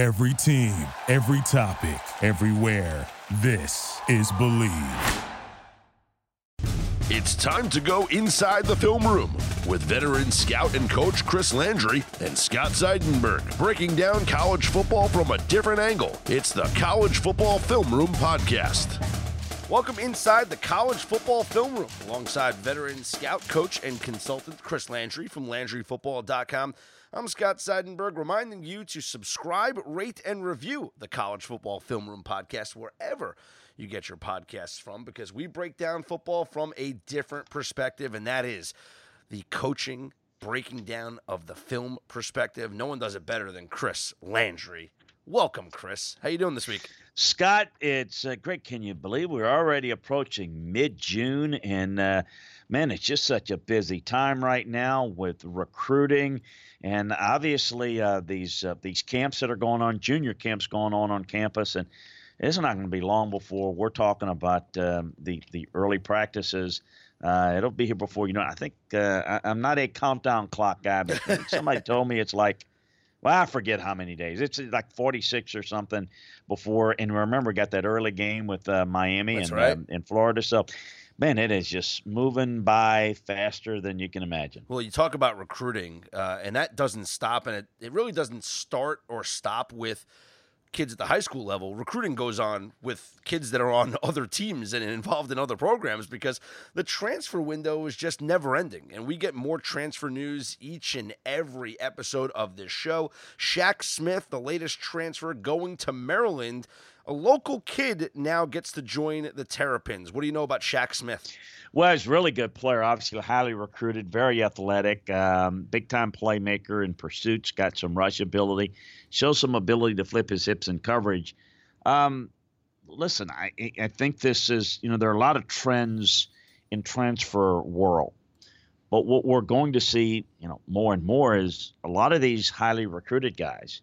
Every team, every topic, everywhere. This is Believe. It's time to go inside the film room with veteran scout and coach Chris Landry and Scott Seidenberg breaking down college football from a different angle. It's the College Football Film Room Podcast. Welcome inside the College Football Film Room alongside veteran scout, coach, and consultant Chris Landry from LandryFootball.com. I'm Scott Seidenberg, reminding you to subscribe, rate, and review the College Football Film Room Podcast wherever you get your podcasts from because we break down football from a different perspective, and that is the coaching breaking down of the film perspective. No one does it better than Chris Landry. Welcome, Chris. How you doing this week? Scott, it's uh, great. Can you believe we're already approaching mid-June, and uh, man, it's just such a busy time right now with recruiting, and obviously uh, these uh, these camps that are going on, junior camps going on on campus, and it's not going to be long before we're talking about um, the the early practices. Uh, it'll be here before you know. I think uh, I, am not a countdown clock guy, but somebody told me it's like, well, I forget how many days. It's like 46 or something before. And remember, got that early game with uh, Miami That's and right. um, in Florida. So, man, it is just moving by faster than you can imagine. Well, you talk about recruiting, uh, and that doesn't stop, and it, it really doesn't start or stop with kids at the high school level. Recruiting goes on with kids that are on other teams and involved in other programs because the transfer window is just never ending. And we get more transfer news each and every episode of this show. Shaq Smith, the latest transfer, going to Maryland. A local kid now gets to join the Terrapins. What do you know about Shaq Smith? Well, he's a really good player. Obviously, highly recruited, very athletic, um, big time playmaker in pursuits. Got some rush ability, shows some ability to flip his hips in coverage. Um, listen, I I think this is you know there are a lot of trends in transfer world, but what we're going to see you know more and more is a lot of these highly recruited guys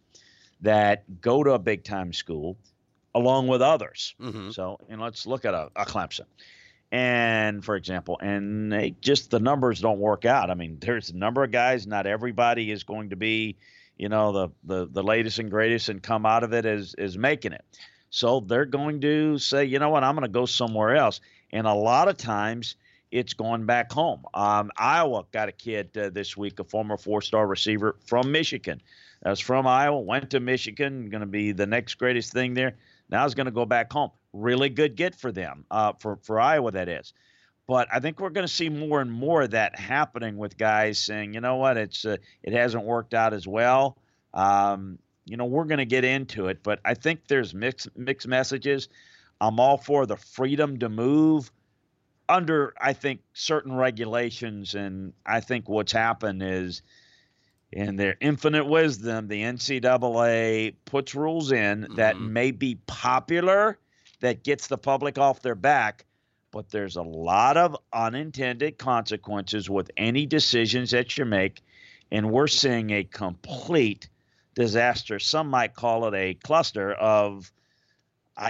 that go to a big time school along with others. Mhm. So, and let's look at a, a Clemson and for example, and they just the numbers don't work out. I mean, there's a number of guys. Not everybody is going to be, you know, the the, the latest and greatest and come out of it as is making it. So they're going to say, you know what, I'm going to go somewhere else. And a lot of times it's going back home. Um, Iowa got a kid uh, this week, a former four-star receiver from Michigan. That's from Iowa, went to Michigan, going to be the next greatest thing there. Now he's going to go back home. Really good get for them, uh, for for Iowa that is. But I think we're going to see more and more of that happening with guys saying, you know what, it's uh, it hasn't worked out as well. Um, you know, we're going to get into it, but I think there's mixed mixed messages. I'm all for the freedom to move under, I think, certain regulations, and I think what's happened is in their infinite wisdom, the NCAA puts rules in that Mhm. may be popular, that gets the public off their back, but there's a lot of unintended consequences with any decisions that you make. And we're seeing a complete disaster. Some might call it a cluster of,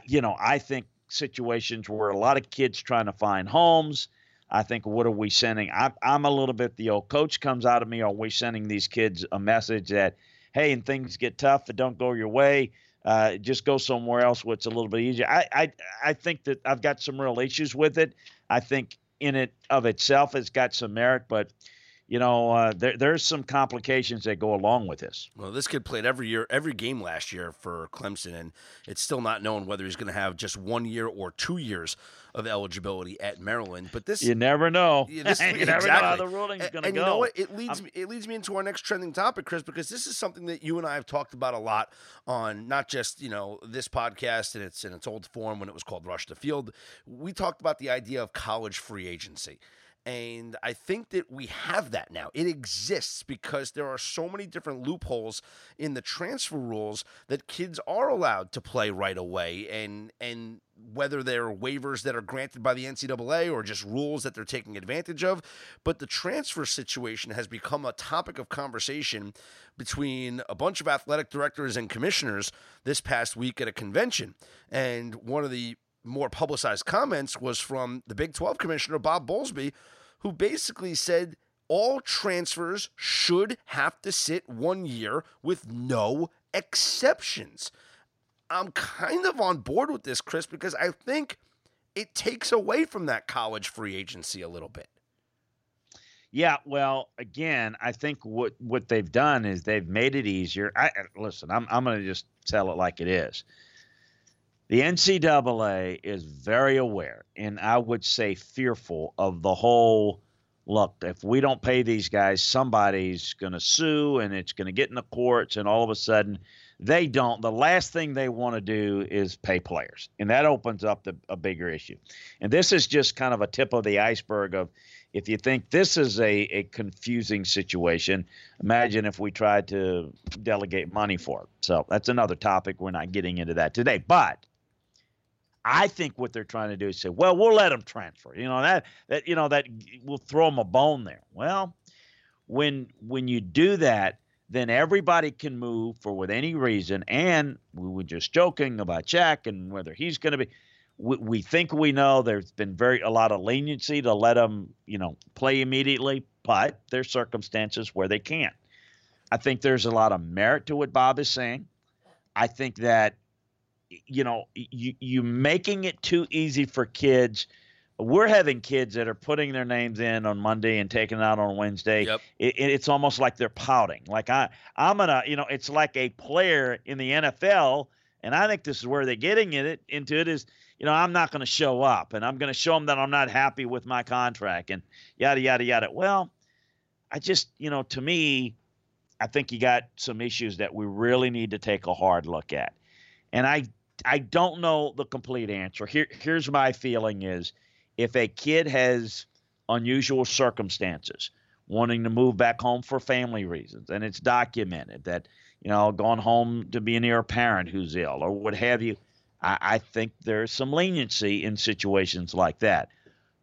you know, I think situations where a lot of kids trying to find homes. I think, what are we sending? I, I'm a little bit the old coach comes out of me. Are we sending these kids a message that, hey, and things get tough, it don't go your way, uh, just go somewhere else where it's a little bit easier. I, I I think that I've got some real issues with it. I think in it of itself, it's got some merit, but you know, uh, there there's some complications that go along with this. Well, this kid played every year, every game last year for Clemson, and it's still not known whether he's going to have just one year or two years of eligibility at Maryland. But this, You never know. Yeah, this- you never know how exactly. the ruling's and, going to and you know what? It leads me, it leads me into our next trending topic, Chris, because this is something that you and I have talked about a lot on not just you know this podcast in its in its old form when it was called Rush the Field. We talked about the idea of college free agency. And I think that we have that now. It exists because there are so many different loopholes in the transfer rules that kids are allowed to play right away. And and whether they're waivers that are granted by the NCAA or just rules that they're taking advantage of. But the transfer situation has become a topic of conversation between a bunch of athletic directors and commissioners this past week at a convention. And one of the more publicized comments was from the Big 12 commissioner, Bob Bowlesby, who basically said all transfers should have to sit one year with no exceptions. I'm kind of on board with this, Chris, because I think it takes away from that college free agency a little bit. Yeah, well, again, I think what what they've done is they've made it easier. I listen, I'm I'm going to just tell it like it is. The NCAA is very aware, and I would say fearful of the whole look, if we don't pay these guys, somebody's going to sue and it's going to get in the courts, and all of a sudden they don't. The last thing they want to do is pay players, and that opens up the, a bigger issue. And this is just kind of a tip of the iceberg of if you think this is a, a confusing situation, imagine if we tried to delegate money for it. So that's another topic. We're not getting into that today. But I think what they're trying to do is say, well, we'll let them transfer. You know that that you know that we'll throw them a bone there. Well, when when you do that, then everybody can move for with any reason. And we were just joking about Jack and whether he's going to be. We, we think we know there's been very a lot of leniency to let them you know play immediately, but there's circumstances where they can't. I think there's a lot of merit to what Bob is saying. I think that you know, you you making it too easy for kids. We're having kids that are putting their names in on Monday and taking it out on Wednesday. Yep. It, it's almost like they're pouting. Like I, I'm gonna, you know, it's like a player in the NFL, and I think this is where they're getting it into it is, you know, I'm not going to show up, and I'm going to show them that I'm not happy with my contract, and yada yada yada. Well, I just, you know, to me, I think you got some issues that we really need to take a hard look at. And I I don't know the complete answer. Here, here's my feeling: is if a kid has unusual circumstances, wanting to move back home for family reasons, and it's documented that you know gone home to be near a parent who's ill or what have you, I, I think there's some leniency in situations like that.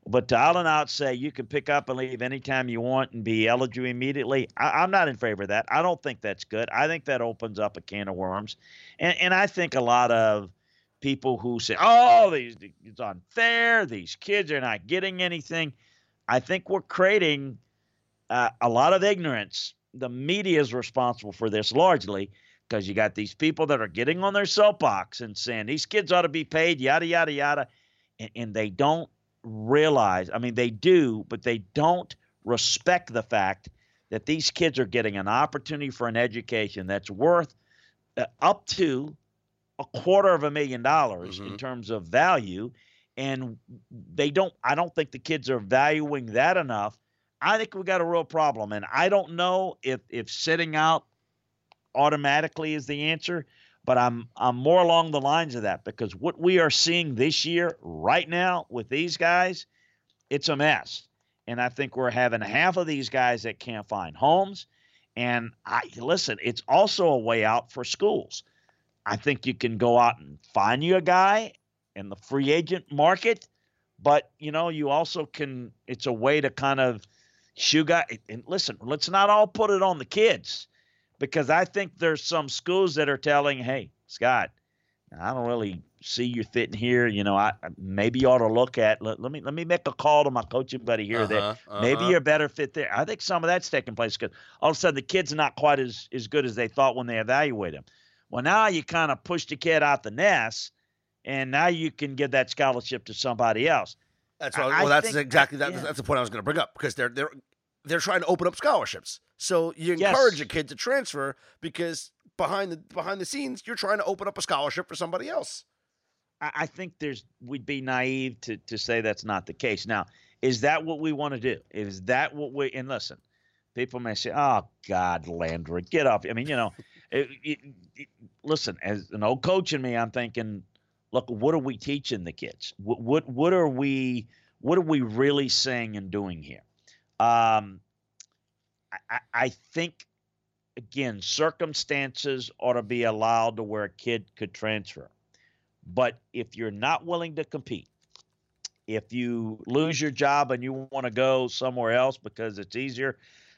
But to out and out say you can pick up and leave anytime you want and be eligible immediately, I, am not in favor of that. I don't think that's good. I think that opens up a can of worms. And, and I think a lot of people who say, oh, these, it's unfair, these kids are not getting anything, I think we're creating uh, a lot of ignorance. The media is responsible for this largely because you got these people that are getting on their soapbox and saying these kids ought to be paid, yada, yada, yada. and, and they don't realize, I mean, they do, but they don't respect the fact that these kids are getting an opportunity for an education that's worth uh, up to a quarter of a million dollars mm-hmm. in terms of value and they don't i don't think the kids are valuing that enough i think we've got a real problem and i don't know if if sitting out automatically is the answer but I'm I'm more along the lines of that because what we are seeing this year right now with these guys, it's a mess. And I think we're having half of these guys that can't find homes. And I listen, it's also a way out for schools. I think you can go out and find you a guy in the free agent market, but you know, you also can it's a way to kind of shoe guy and listen, let's not all put it on the kids because I think there's some schools that are telling, hey, Scott, I don't really see you fitting here. You know, I maybe you ought to look at. Let, let me let me make a call to my coaching buddy here uh-huh, that uh-huh. maybe you're a better fit there. I think some of that's taking place because all of a sudden the kid's not quite as as good as they thought when they evaluate him. Well, now you kind of push the kid out the nest, and now you can give that scholarship to somebody else. That's what, well, that's exactly that, yeah. that's the point I was going to bring up because they're they're they're trying to open up scholarships. So you encourage yes. a kid to transfer because behind the behind the scenes, you're trying to open up a scholarship for somebody else. I think there's we'd be naive to to say that's not the case. Now, is that what we want to do? Is that what we and listen, people may say, "Oh God, Landry, get up." I mean, you know, it, it, it, listen, as an old coach in me, I'm thinking, look, what are we teaching the kids? What what what are we what are we really saying and doing here? Um, I, think again, circumstances ought to be allowed to where a kid could transfer. But if you're not willing to compete, if you lose your job and you want to go somewhere else because it's easier,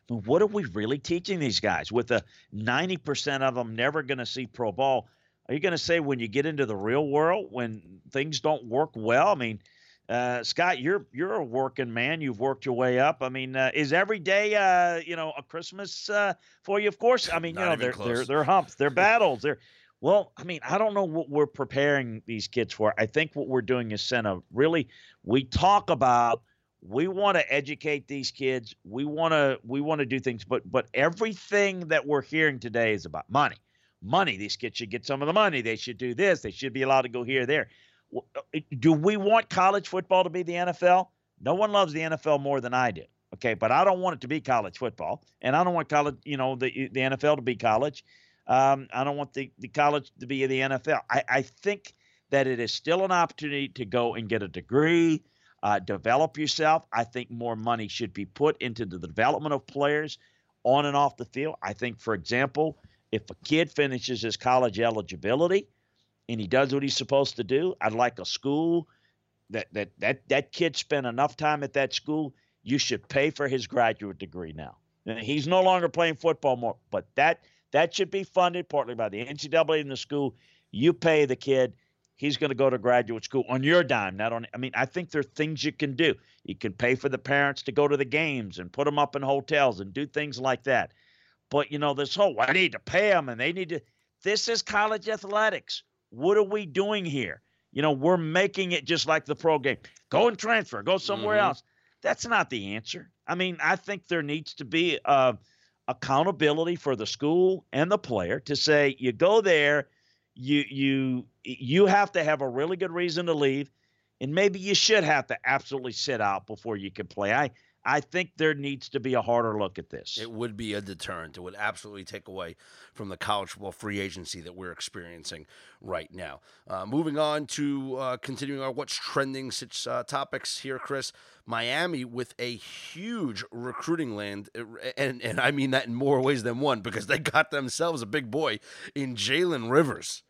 what are we really teaching these guys? With a 90% of them never going to see pro ball, are you going to say when you get into the real world, when things don't work well? I mean, Uh, Scott, you're you're a working man. You've worked your way up. I mean, uh, is every day, uh, you know, a Christmas uh, for you? Of course. I mean, you know, they're, they're they're humps, they're battles, they're well. I mean, I don't know what we're preparing these kids for. I think what we're doing is send a really. We talk about we want to educate these kids. We want to we want to do things, but but everything that we're hearing today is about money. Money. These kids should get some of the money. They should do this. They should be allowed to go here, there. Uh, do we want college football to be the NFL? No one loves the NFL more than I do. Okay, but I don't want it to be college football, and I don't want college, you know, the the NFL to be college. Um, I don't want the, the college to be the NFL. I, I think that it is still an opportunity to go and get a degree, uh, develop yourself. I think more money should be put into the development of players on and off the field. I think, for example, if a kid finishes his college eligibility, and he does what he's supposed to do, I'd like a school that that that that kid spent enough time at that school. You should pay for his graduate degree now. And he's no longer playing football more, but that that should be funded partly by the NCAA and the school. You pay the kid. He's going to go to graduate school on your dime, not on. I mean, I think there are things you can do. You can pay for the parents to go to the games and put them up in hotels and do things like that. But you know, this whole I need to pay them and they need to. This is college athletics. What are we doing here? You know, we're making it just like the pro game. Go and transfer, go somewhere mm-hmm. else. That's not the answer. I mean, I think there needs to be uh, accountability for the school and the player to say you go there, you you you have to have a really good reason to leave, and maybe you should have to absolutely sit out before you can play. I I think there needs to be a harder look at this. It would be a deterrent. It would absolutely take away from the college football free agency that we're experiencing right now. Uh, moving on to uh, continuing our what's trending uh, topics here, Chris. Miami with a huge recruiting land, uh, and and I mean that in more ways than one because they got themselves a big boy in Jalen Rivers.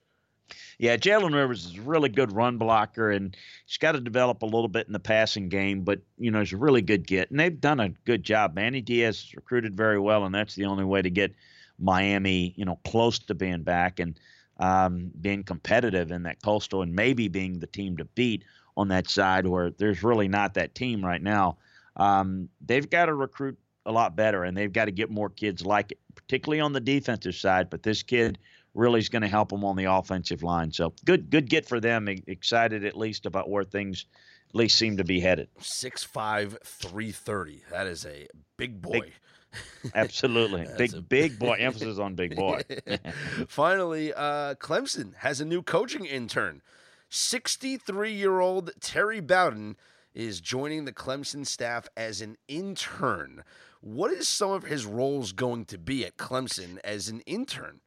Yeah, Jalen Rivers is a really good run blocker, and he's got to develop a little bit in the passing game. But you know, he's a really good get, and they've done a good job. Manny Diaz is recruited very well, and that's the only way to get Miami, you know, close to being back and um, being competitive in that coastal, and maybe being the team to beat on that side, where there's really not that team right now. Um, they've got to recruit a lot better, and they've got to get more kids like it, particularly on the defensive side. But this kid really is going to help them on the offensive line. So good, good get for them. Excited at least about where things at least seem to be headed. Six five three thirty. That is a big boy. Big, absolutely, big a... big boy. Emphasis on big boy. Finally, uh, Clemson has a new coaching intern. Sixty-three-year-old Terry Bowden is joining the Clemson staff as an intern. What is some of his roles going to be at Clemson as an intern?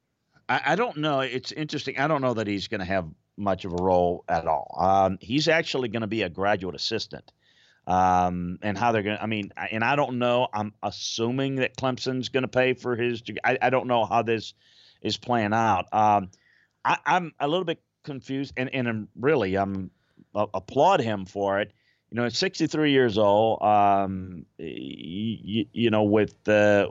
I, I don't know. It's interesting. I don't know that he's going to have much of a role at all. Um, he's actually going to be a graduate assistant. Um, and how they're going to, I mean, and I don't know. I'm assuming that Clemson's going to pay for his, I, I don't know how this is playing out. Um, I, am a little bit confused and, and I'm really, I'm uh, applaud him for it you know, at 63 years old, um, you, you know, with uh,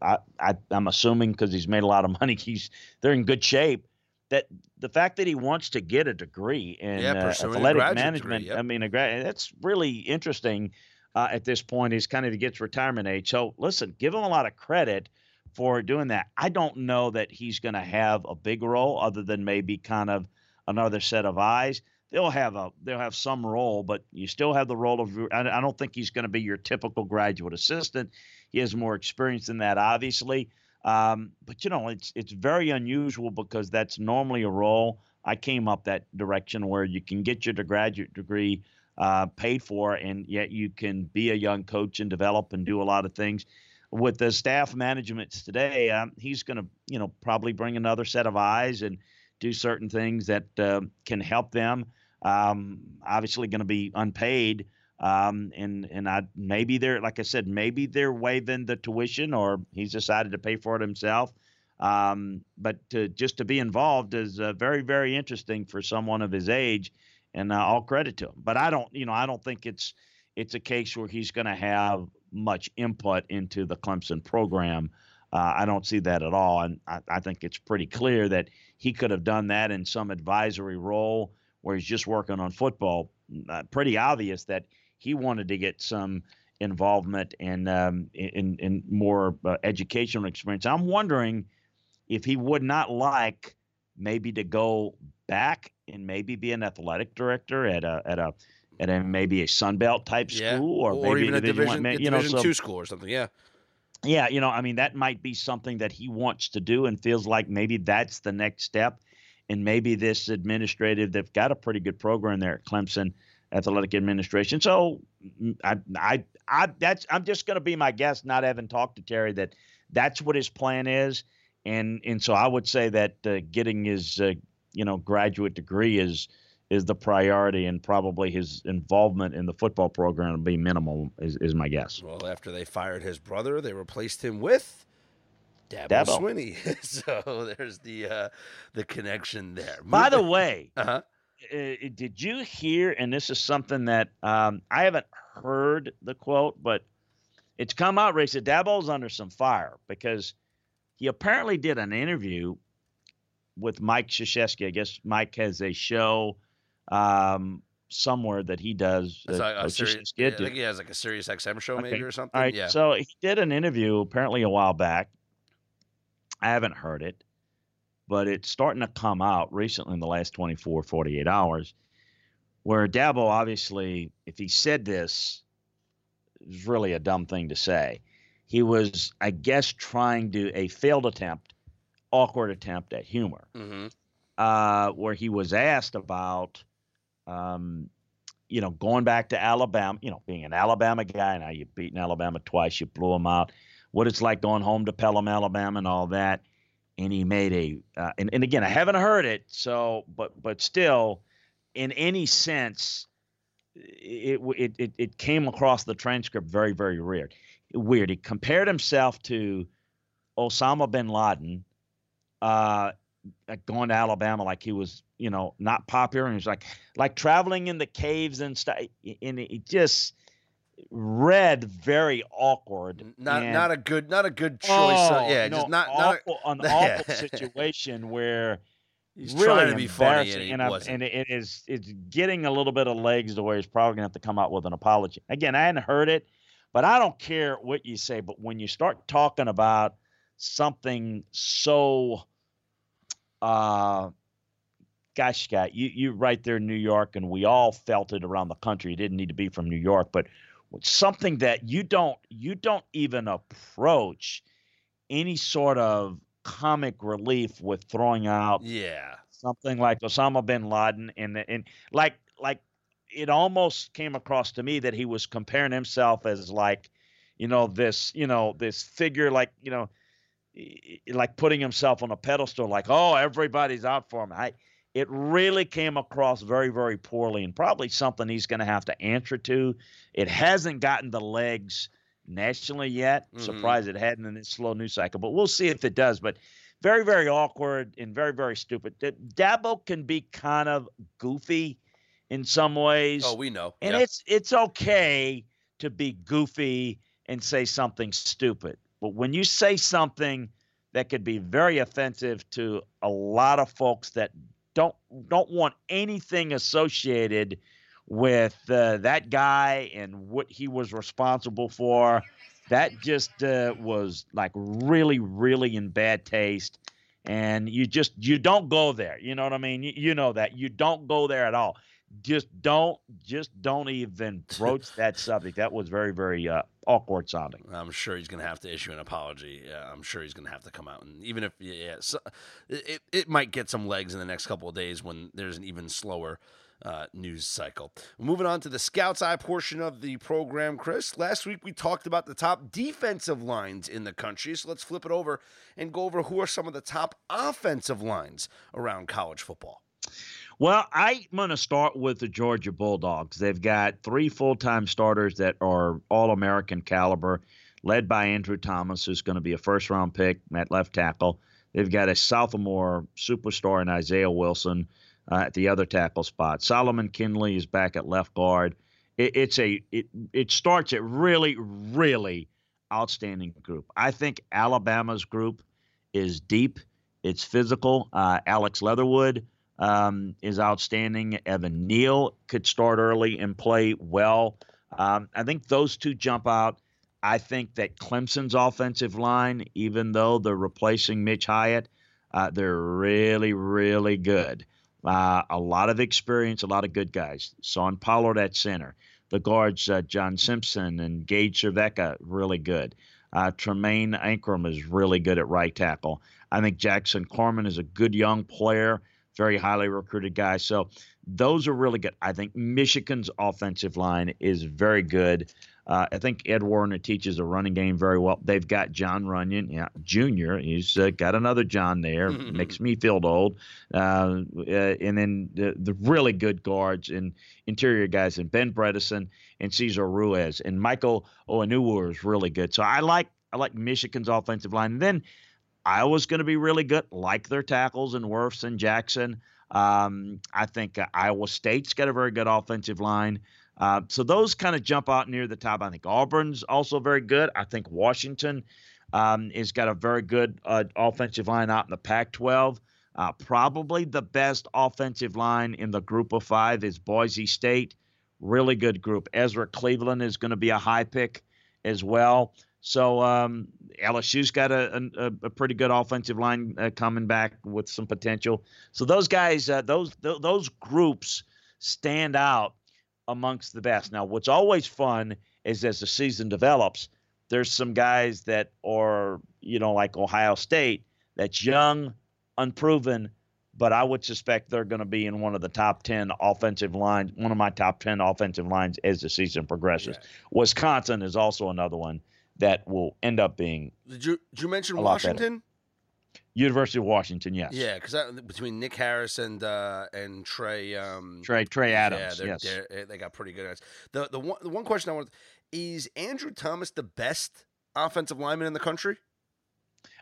I, I, am assuming because he's made a lot of money, he's they're in good shape. That the fact that he wants to get a degree in yeah, uh, athletic management, degree, yep. I mean, a grad, that's really interesting. Uh, at this point, he's kind of he gets retirement age. So listen, give him a lot of credit for doing that. I don't know that he's going to have a big role other than maybe kind of another set of eyes they'll have a they'll have some role, but you still have the role of. I don't think he's going to be your typical graduate assistant. He has more experience than that, obviously. Um, but you know, it's it's very unusual because that's normally a role. I came up that direction where you can get your graduate degree uh, paid for, and yet you can be a young coach and develop and do a lot of things. With the staff management today, um, he's going to, you know, probably bring another set of eyes and do certain things that uh, can help them um, obviously going to be unpaid. Um, and and I maybe they're like I said, maybe they're waiving the tuition, or he's decided to pay for it himself. Um, but to, just to be involved is uh, very very interesting for someone of his age, and uh, all credit to him. But I don't, you know, I don't think it's it's a case where he's going to have much input into the Clemson program. Uh, I don't see that at all, and I, I think it's pretty clear that he could have done that in some advisory role where he's just working on football. uh, pretty obvious that he wanted to get some involvement and um, in, in more uh, educational experience. I'm wondering if he would not like maybe to go back and maybe be an athletic director at a at a at a maybe a Sunbelt type Yeah. school or, or maybe even a Division One, you know, division so two school or something. Yeah. yeah, you know, I mean, that might be something that he wants to do and feels like maybe that's the next step. And maybe this administrative, they've got a pretty good program there at Clemson Athletic Administration. So mm, I, I, I, that's, I'm just going to be my guess, not having talked to Terry, that that's what his plan is. And, and so I would say that uh, getting his, uh, you know, graduate degree is, is the priority and probably his involvement in the football program will be minimal is, is my guess. Well, after they fired his brother, they replaced him with Dabo, Dabo. Swinney. so there's the uh, the connection there. By the way, uh-huh. uh, did you hear? And this is something that um, I haven't heard the quote, but it's come out. Ray said Dabo's under some fire because he apparently did an interview with Mike Krzyzewski. I guess Mike has a show um, somewhere that he does. Uh, like a Coach Sirius- Krzyzewski yeah, I think he has like a Sirius XM show maybe or something. All right. yeah. So he did an interview apparently a while back. I haven't heard it, but it's starting to come out recently in the last 24, 48 hours, where Dabo obviously, if he said this, is really a dumb thing to say. He was, I guess, trying to a failed attempt, awkward attempt at humor hmm uh, where he was asked about, um, you know, going back to Alabama, you know, being an Alabama guy. Now you've beaten Alabama twice, you blew them out. What it's like going home to Pelham, Alabama, and all that. And he made a, uh, and, and again, I haven't heard it, so, but but still, in any sense, it it it, it came across the transcript very very weird. Weird. He compared himself to Osama bin Laden. Uh, going to Alabama like he was, you know, not popular, and he was like like traveling in the caves and stuff, and it just read very awkward. Not and- not a good not a good choice. Oh, uh, yeah, no, just not not. A, an awful situation where he's really trying to be funny and wasn't. and it it is it's getting a little bit of legs to where he's probably gonna have to come out with an apology. Again, I hadn't heard it, but I don't care what you say. But when you start talking about something so, uh, gosh, Scott, you you right there in New York, and we all felt it around the country. You didn't need to be from New York, but something that you don't you don't even approach any sort of comic relief with throwing out yeah. something like Osama bin Laden and and like like it almost came across to me that he was comparing himself as like you know this you know this figure like you know like putting himself on a pedestal like oh everybody's out for him I it really came across very very poorly and probably something he's going to have to answer to it hasn't gotten the legs nationally yet Mhm. surprised it hadn't in this slow news cycle but we'll see if it does but very very awkward and very very stupid Dabo can be kind of goofy in some ways Oh, we know. and yeah. it's it's okay to be goofy and say something stupid. But when you say something that could be very offensive to a lot of folks that don't don't want anything associated with uh, that guy and what he was responsible for, that just uh, was like really really in bad taste. And you just you don't go there. You know what I mean? You, you know that you don't go there at all just don't just don't even broach that subject. That was very very uh, awkward sounding. I'm sure he's going to have to issue an apology. Yeah, I'm sure he's going to have to come out and even if yeah, so, it it might get some legs in the next couple of days when there's an even slower uh, news cycle. Moving on to the Scouts Eye portion of the program, Chris. Last week we talked about the top defensive lines in the country, so let's flip it over and go over who are some of the top offensive lines around college football. Well, I'm going to start with the Georgia Bulldogs. They've got three full time starters that are all American caliber, led by Andrew Thomas, who's going to be a first round pick at left tackle. They've got a sophomore superstar in Isaiah Wilson uh, at the other tackle spot. Solomon Kindley is back at left guard. It, it's a it it starts at really really outstanding group. I think Alabama's group is deep. It's physical. Uh, Alex Leatherwood um, is outstanding. Evan Neal could start early and play well. Um, I think those two jump out. I think that Clemson's offensive line, even though they're replacing Mitch Hyatt, uh, they're really, really good. Uh, a lot of experience, a lot of good guys. Sean Pollard at center. The guards, uh, John Simpson and Gage Cervenka, really good. Uh, Tremayne Anchrum is really good at right tackle. I think Jackson Carman is a good young player, very highly recruited guy. So those are really good. I think Michigan's offensive line is very good. Uh, I think Ed Warinner teaches a running game very well. They've got John Runyan, yeah, Junior. He's uh, got another John there. Makes me feel old. Uh, uh, and then the, the really good guards and interior guys, and Ben Bredeson and Cesar Ruiz and Michael Onwenu is really good. So I like I like Michigan's offensive line. And then Iowa's going to be really good, like their tackles and Wirfs and Jackson. Um, I think uh, Iowa State's got a very good offensive line. Uh, so those kind of jump out near the top. I think Auburn's also very good. I think Washington um, has got a very good uh, offensive line out in the Pac 12. Uh, probably the best offensive line in the group of five is Boise State. Really good group. Ezra Cleveland is going to be a high pick as well. So um, LSU's got a, a, a, pretty good offensive line uh, coming back with some potential. So those guys, uh, those th- those groups stand out amongst the best. Now, what's always fun is as the season develops, there's some guys that are, you know, like Ohio State, that's young, unproven, but I would suspect they're going to be in one of the top 10 offensive lines, one of my top 10 offensive lines as the season progresses. Right. Wisconsin is also another one that will end up being. Did you, did you mention Washington? University of Washington, yes. Yeah, because between Nick Harris and uh, and Trey um, Trey Trey Adams, yeah, they're, yes, they're, they got pretty good guys. The the one the one question I want is Andrew Thomas the best offensive lineman in the country?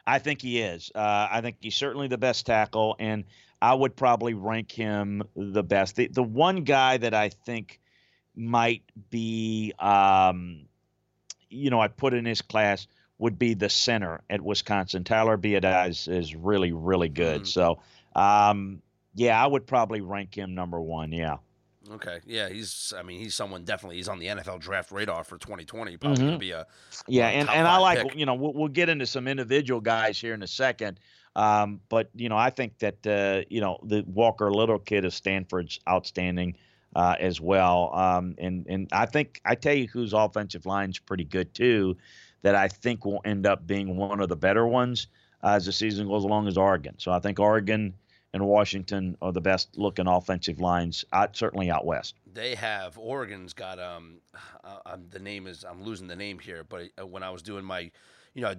I think he is. Uh, I think he's certainly the best tackle, and I would probably rank him the best. The the one guy that I think might be, um, you know, I put in his class would be the center at Wisconsin. Tyler Biadasz is really, really good. Mm. So, um, yeah, I would probably rank him number one. Yeah. Okay. Yeah, he's. I mean, he's someone definitely. He's on the NFL draft radar for 2020. Probably mm-hmm. gonna be a. Yeah, and and I like pick. you know we'll, we'll get into some individual guys here in a second. Um, but you know, I think that uh, you know the Walker Little kid of Stanford's outstanding uh, as well. Um, and and I think I tell you whose offensive line's pretty good too that I think will end up being one of the better ones uh, as the season goes along is Oregon. So I think Oregon and Washington are the best looking offensive lines, out, certainly out west. They have Oregon's got um, uh, the name is I'm losing the name here, but uh, when I was doing my, you know,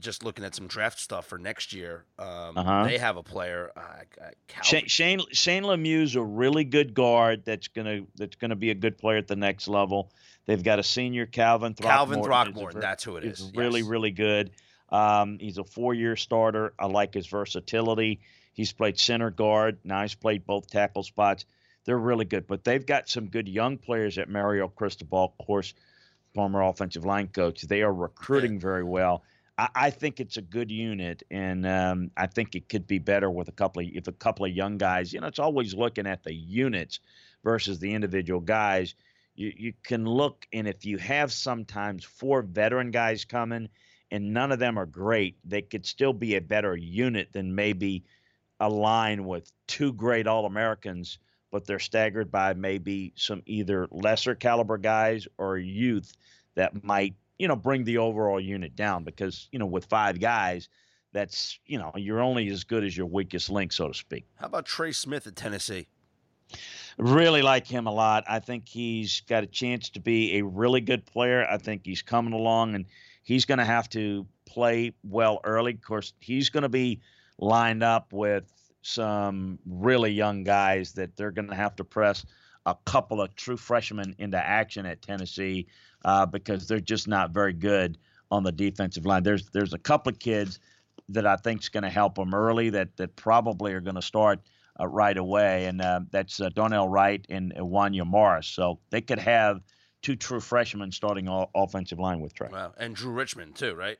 just looking at some draft stuff for next year, um, uh-huh. they have a player. Uh, Shane, Shane Shane Lemieux's a really good guard that's gonna that's gonna be a good player at the next level. They've got a senior Calvin Throckmorton. Calvin Throckmorton, that's who it is. Really, yes. really good. Um, he's a four-year starter. I like his versatility. He's played center guard. Now he's played both tackle spots. They're really good, but they've got some good young players at Mario Cristobal, of course, former offensive line coach. They are recruiting very well. I, I think it's a good unit, and um, I think it could be better with a couple of if a couple of young guys. You know, it's always looking at the units versus the individual guys you, you can look and if you have sometimes four veteran guys coming and none of them are great, they could still be a better unit than maybe a line with two great All Americans, but they're staggered by maybe some either lesser caliber guys or youth that might, you know, bring the overall unit down because, you know, with five guys, that's, you know, you're only as good as your weakest link, so to speak. How about Trey Smith at Tennessee? Really like him a lot. I think he's got a chance to be a really good player. I think he's coming along and he's going to have to play well early. Of course, he's going to be lined up with some really young guys that they're going to have to press a couple of true freshmen into action at Tennessee uh, because they're just not very good on the defensive line. There's there's a couple of kids that I think is going to help them early that that probably are going to start uh, right away, and uh, that's uh, Darnell Wright and Wanya Morris. So they could have two true freshmen starting all offensive line with Trey. Wow, and Drew Richmond too, right?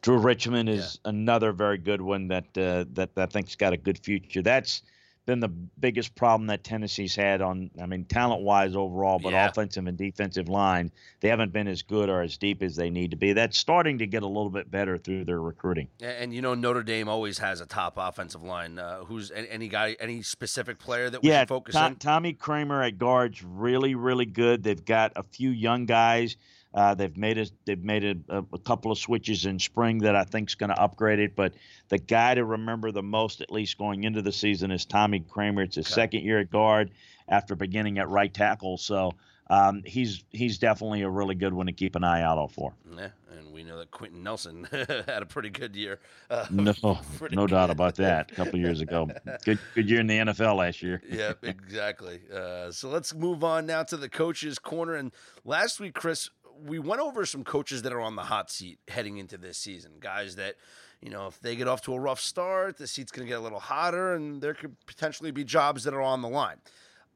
Drew Richmond is yeah. another very good one that uh, that I think's got a good future. That's been the biggest problem that Tennessee's had on, I mean, talent wise overall, but Yeah. offensive and defensive line, they haven't been as good or as deep as they need to be. That's starting to get a little bit better through their recruiting. And you know Notre Dame always has a top offensive line. Uh, who's any guy, any specific player that we yeah, should focus To- on? Tommy Kraemer at guard's really, really good. They've got a few young guys. Uh, they've made a, they've made a, a, couple of switches in spring that I think is going to upgrade it. But the guy to remember the most, at least going into the season, is Tommy Kraemer. It's his Okay. second year at guard after beginning at right tackle. So um, he's he's definitely a really good one to keep an eye out for. Yeah, and we know that Quenton Nelson had a pretty good year. Uh, No, no doubt about that. A couple years ago, good good year in the NFL last year. yeah, exactly. Uh, so let's move on now to the coaches' corner. And last week, Chris, we went over some coaches that are on the hot seat heading into this season. Guys that, you know, if they get off to a rough start, the seat's going to get a little hotter, and there could potentially be jobs that are on the line.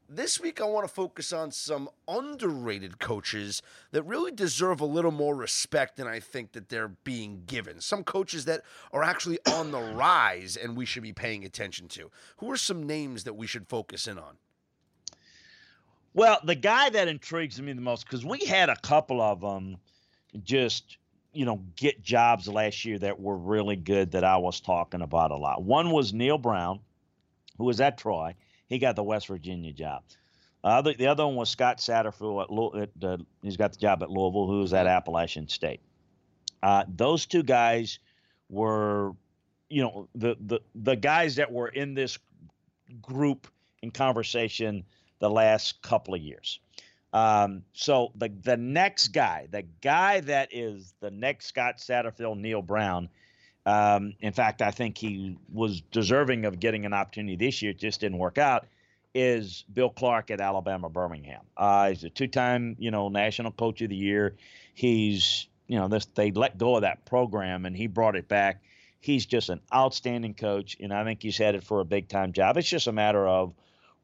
This week, I want to focus on some underrated coaches that really deserve a little more respect than I think that they're being given. Some coaches that are actually on the rise and we should be paying attention to. Who are some names that we should focus in on? Well, the guy that intrigues me the most because we had a couple of them just you know get jobs last year that were really good that I was talking about a lot. One was Neal Brown, who was at Troy. He got the West Virginia job. Uh, the, the other one was Scott Satterfield at, at uh, he's got the job at Louisville, who was at Appalachian State. Uh, those two guys were, you know, the the the guys that were in this group in conversation the last couple of years. Um, so the the next guy, the guy that is the next Scott Satterfield, Neal Brown. Um, in fact, I think he was deserving of getting an opportunity this year. It just didn't work out. Is Bill Clark at Alabama Birmingham? Uh, he's a two-time, you know, national coach of the year. He's, you know, this they let go of that program and he brought it back. He's just an outstanding coach, and I think he's headed for a big-time job. It's just a matter of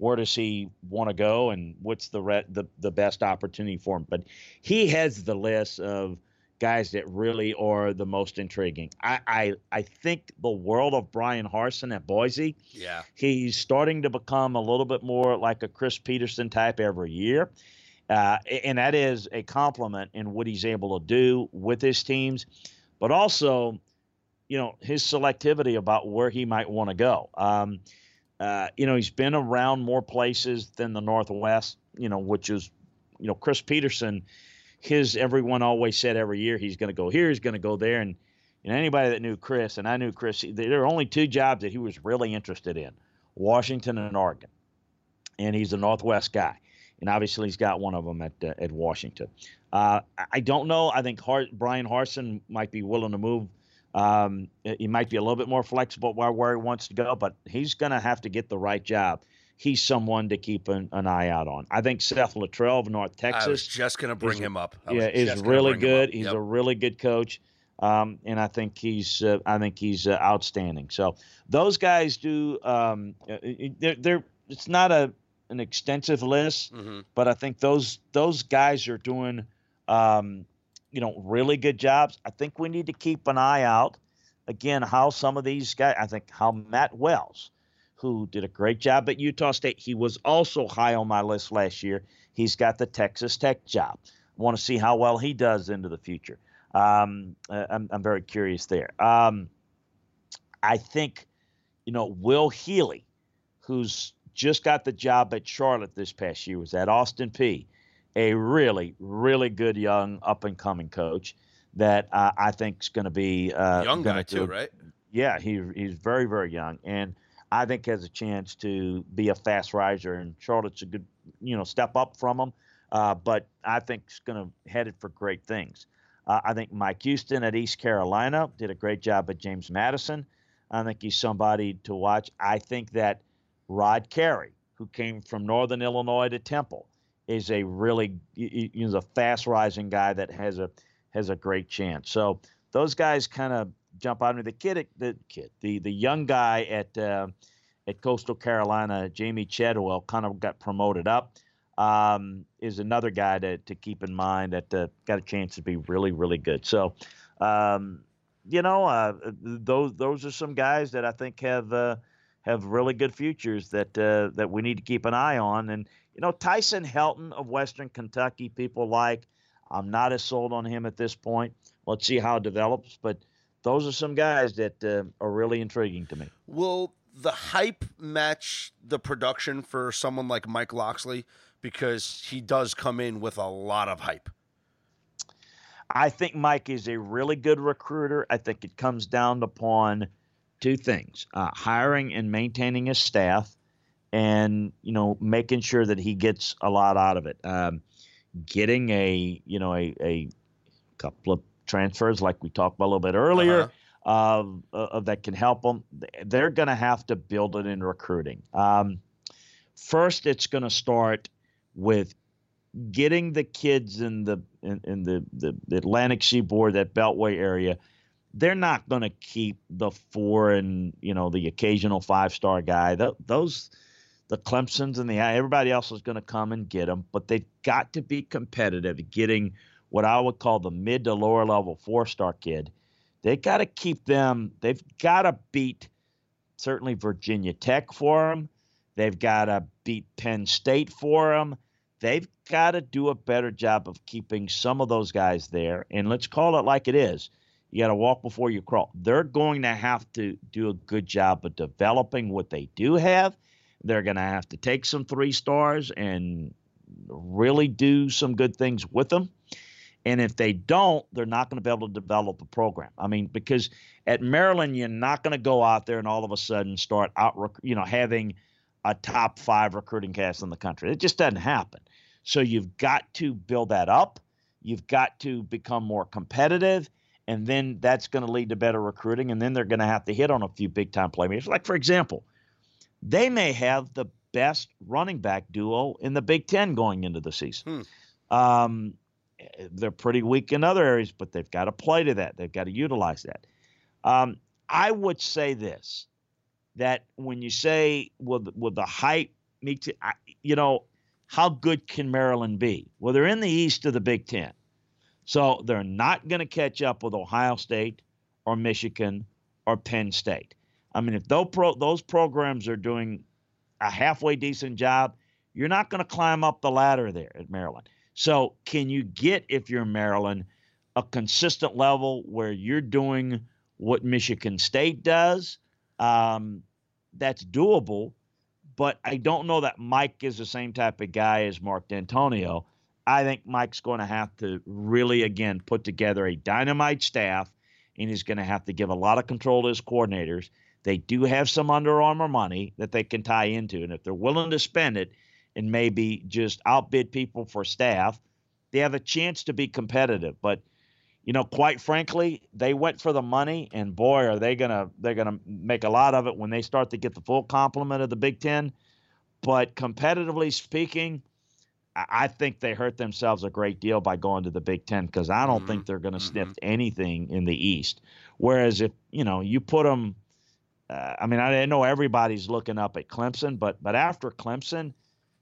where does he want to go and what's the re- the the best opportunity for him. But he has the list of guys that really are the most intriguing. I I, I think the world of Bryan Harsin at Boise. Yeah. He's starting to become a little bit more like a Chris Petersen type every year. Uh, and that is a compliment in what he's able to do with his teams, but also, you know, his selectivity about where he might want to go. Um, uh, you know, he's been around more places than the Northwest, you know, which is, you know, Chris Petersen, his everyone always said every year he's going to go here, he's going to go there. And, and anybody that knew Chris, and I knew Chris, there are only two jobs that he was really interested in Washington and Oregon. And he's a Northwest guy. And obviously, he's got one of them at, uh, at Washington. Uh, I- I don't know. I think Har- Bryan Harsin might be willing to move um, he might be a little bit more flexible where, where he wants to go, but he's going to have to get the right job. He's someone to keep an, an eye out on. I think Seth Littrell of North I was Texas, just going to bring is- him up. I yeah, is really good. He's Yep. a really good coach, um, and I think he's uh, I think he's uh, outstanding. So those guys do. Um, uh, they're, they're it's not a an extensive list, Mhm. but I think those those guys are doing, um, you know, really good jobs. I think we need to keep an eye out again how some of these guys. I think how Matt Wells, who did a great job at Utah State, he was also high on my list last year. He's got the Texas Tech job. I want to see how well he does into the future. Um, uh, I'm I'm very curious there. Um, I think, you know, Will Healy, who's just got the job at Charlotte this past year, was at Austin Peay, a really, really good young up and coming coach that uh, I think is going to be uh, Young guy too, right? Yeah, he he's very, very young, and I think has a chance to be a fast riser. And Charlotte's a good, you know, step up from him, uh, but I think it's going to headed for great things. Uh, I think Mike Houston at East Carolina did a great job at James Madison. I think he's somebody to watch. I think that Rod Carey, who came from Northern Illinois to Temple, is a really he's a fast rising guy that has a has a great chance. So those guys kind of jump out me. The kid, the kid, the the young guy at uh, at Coastal Carolina, Jamey Chadwell, kind of got promoted up. Um, is another guy to to keep in mind that uh, got a chance to be really really good. So. Um, you know, uh, those those are some guys that I think have uh, have really good futures that uh, that we need to keep an eye on. And you know, Tyson Helton of Western Kentucky, people like. I'm not as sold on him at this point. Let's see how it develops, but those are some guys that uh, are really intriguing to me. Will the hype match the production for someone like Mike Locksley because he does come in with a lot of hype? I think Mike is a really good recruiter. I think it comes down upon two things: uh, hiring and maintaining his staff, and you know making sure that he gets a lot out of it. Um, getting a you know a, a couple of transfers like we talked about a little bit earlier. Uh-huh. Uh, that can help them. They're going to have to build it in recruiting. Um, first, it's going to start with getting the kids in the in, in the, the, the Atlantic Seaboard, that Beltway area. They're not going to keep the four and you know the occasional five star guy. The, those the Clemson's and the everybody else is going to come and get them, but they've got to be competitive, getting what I would call the mid to lower level four star kid. They got to keep them. They've got to beat certainly Virginia Tech for them. They've got to beat Penn State for them. They've got to do a better job of keeping some of those guys there. And let's call it like it is. You got to walk before you crawl. They're going to have to do a good job of developing what they do have. They're going to have to take some three stars and really do some good things with them. And if they don't, they're not going to be able to develop a program. I mean, because at Maryland, you're not going to go out there and all of a sudden start out, you know, having a top five recruiting cast in the country. It just doesn't happen. So you've got to build that up. You've got to become more competitive. And then that's going to lead to better recruiting. And then they're going to have to hit on a few big time playmakers. Like, for example, they may have the best running back duo in the Big Ten going into the season. Hmm. Um, they're pretty weak in other areas, but they've got to play to that. They've got to utilize that. Um, I would say this that when you say, will, will the hype meet, you know, how good can Maryland be? Well, they're in the east of the Big Ten. So they're not going to catch up with Ohio State or Michigan or Penn State. I mean, if those, pro, those programs are doing a halfway decent job, you're not going to climb up the ladder there at Maryland. So, can you get, if you're Maryland, a consistent level where you're doing what Michigan State does? Um, that's doable, but I don't know that Mike is the same type of guy as Mark Dantonio. I think Mike's going to have to really, again, put together a dynamite staff, and he's going to have to give a lot of control to his coordinators. They do have some Under Armour money that they can tie into, and if they're willing to spend it, and maybe just outbid people for staff, they have a chance to be competitive. But you know, quite frankly, they went for the money, and boy, are they gonna they're gonna make a lot of it when they start to get the full complement of the Big Ten. But competitively speaking, I think they hurt themselves a great deal by going to the Big Ten because I don't mm-hmm. think they're going to mm-hmm. sniff anything in the East. Whereas if you know you put them, uh, I mean, I know everybody's looking up at Clemson, but but after Clemson,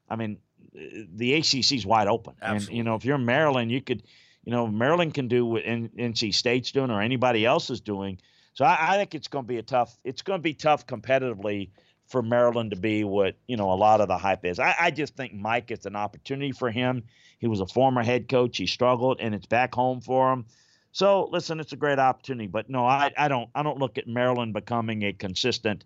I mean, the ACC is wide open. Absolutely. And, you know, if you're Maryland, you could, you know, Maryland can do what NC State's doing or anybody else is doing. So I, I think it's going to be a tough, it's going to be tough competitively for Maryland to be what, you know, a lot of the hype is. I, I just think Mike, it's an opportunity for him. He was a former head coach. He struggled and it's back home for him. So listen, it's a great opportunity. But no, I, I don't I don't look at Maryland becoming a consistent,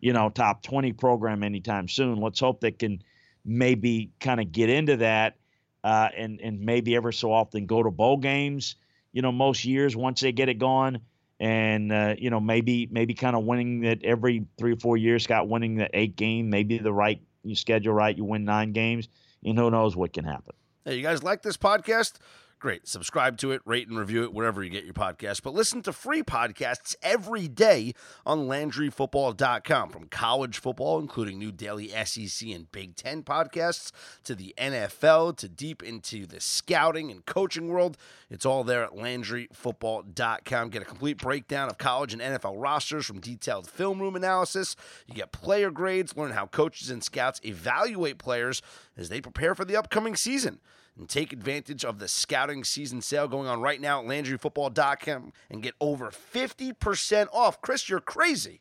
you know, top 20 program anytime soon. Let's hope they can – maybe kind of get into that uh, and and maybe ever so often go to bowl games. You know, most years once they get it going, and uh, you know maybe maybe kind of winning that every three or four years. Got winning the eight game, maybe the right you schedule right, you win nine games, and who knows what can happen. Hey, you guys like this podcast? Great. Subscribe to it, rate and review it wherever you get your podcasts. But listen to free podcasts every day on LandryFootball.com from college football, including new daily SEC and Big Ten podcasts, to the NFL, to deep into the scouting and coaching world. It's all there at LandryFootball.com. Get a complete breakdown of college and NFL rosters from detailed film room analysis. You get player grades, learn how coaches and scouts evaluate players as they prepare for the upcoming season and take advantage of the scouting season sale going on right now at LandryFootball.com and get over 50% off. Chris, you're crazy.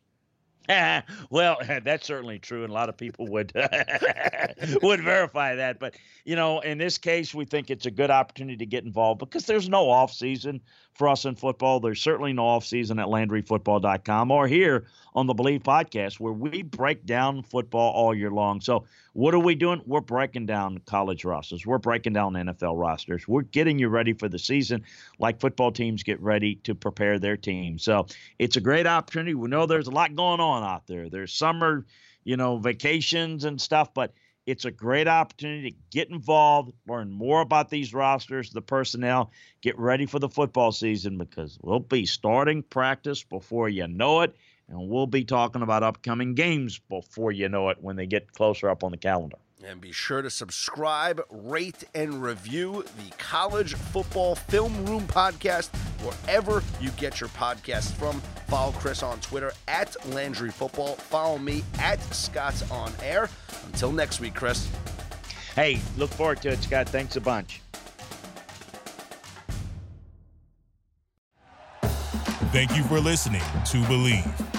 well, that's certainly true, and a lot of people would would verify that. But you know, in this case, we think it's a good opportunity to get involved because there's no off season for us in football. There's certainly no off season at LandryFootball.com or here on the Bleav podcast, where we break down football all year long. So, what are we doing? We're breaking down college rosters. We're breaking down NFL rosters. We're getting you ready for the season, like football teams get ready to prepare their team. So, it's a great opportunity. We know there's a lot going on out there. There's summer, you know, vacations and stuff, but it's a great opportunity to get involved, learn more about these rosters, the personnel, get ready for the football season because we'll be starting practice before you know it. And we'll be talking about upcoming games before you know it when they get closer up on the calendar. And be sure to subscribe, rate, and review the College Football Film Room podcast wherever you get your podcasts from. Follow Chris on Twitter at Landry Football. Follow me at Scott's On Air. Until next week, Chris. Hey, look forward to it, Scott. Thanks a bunch. Thank you for listening to Bleav.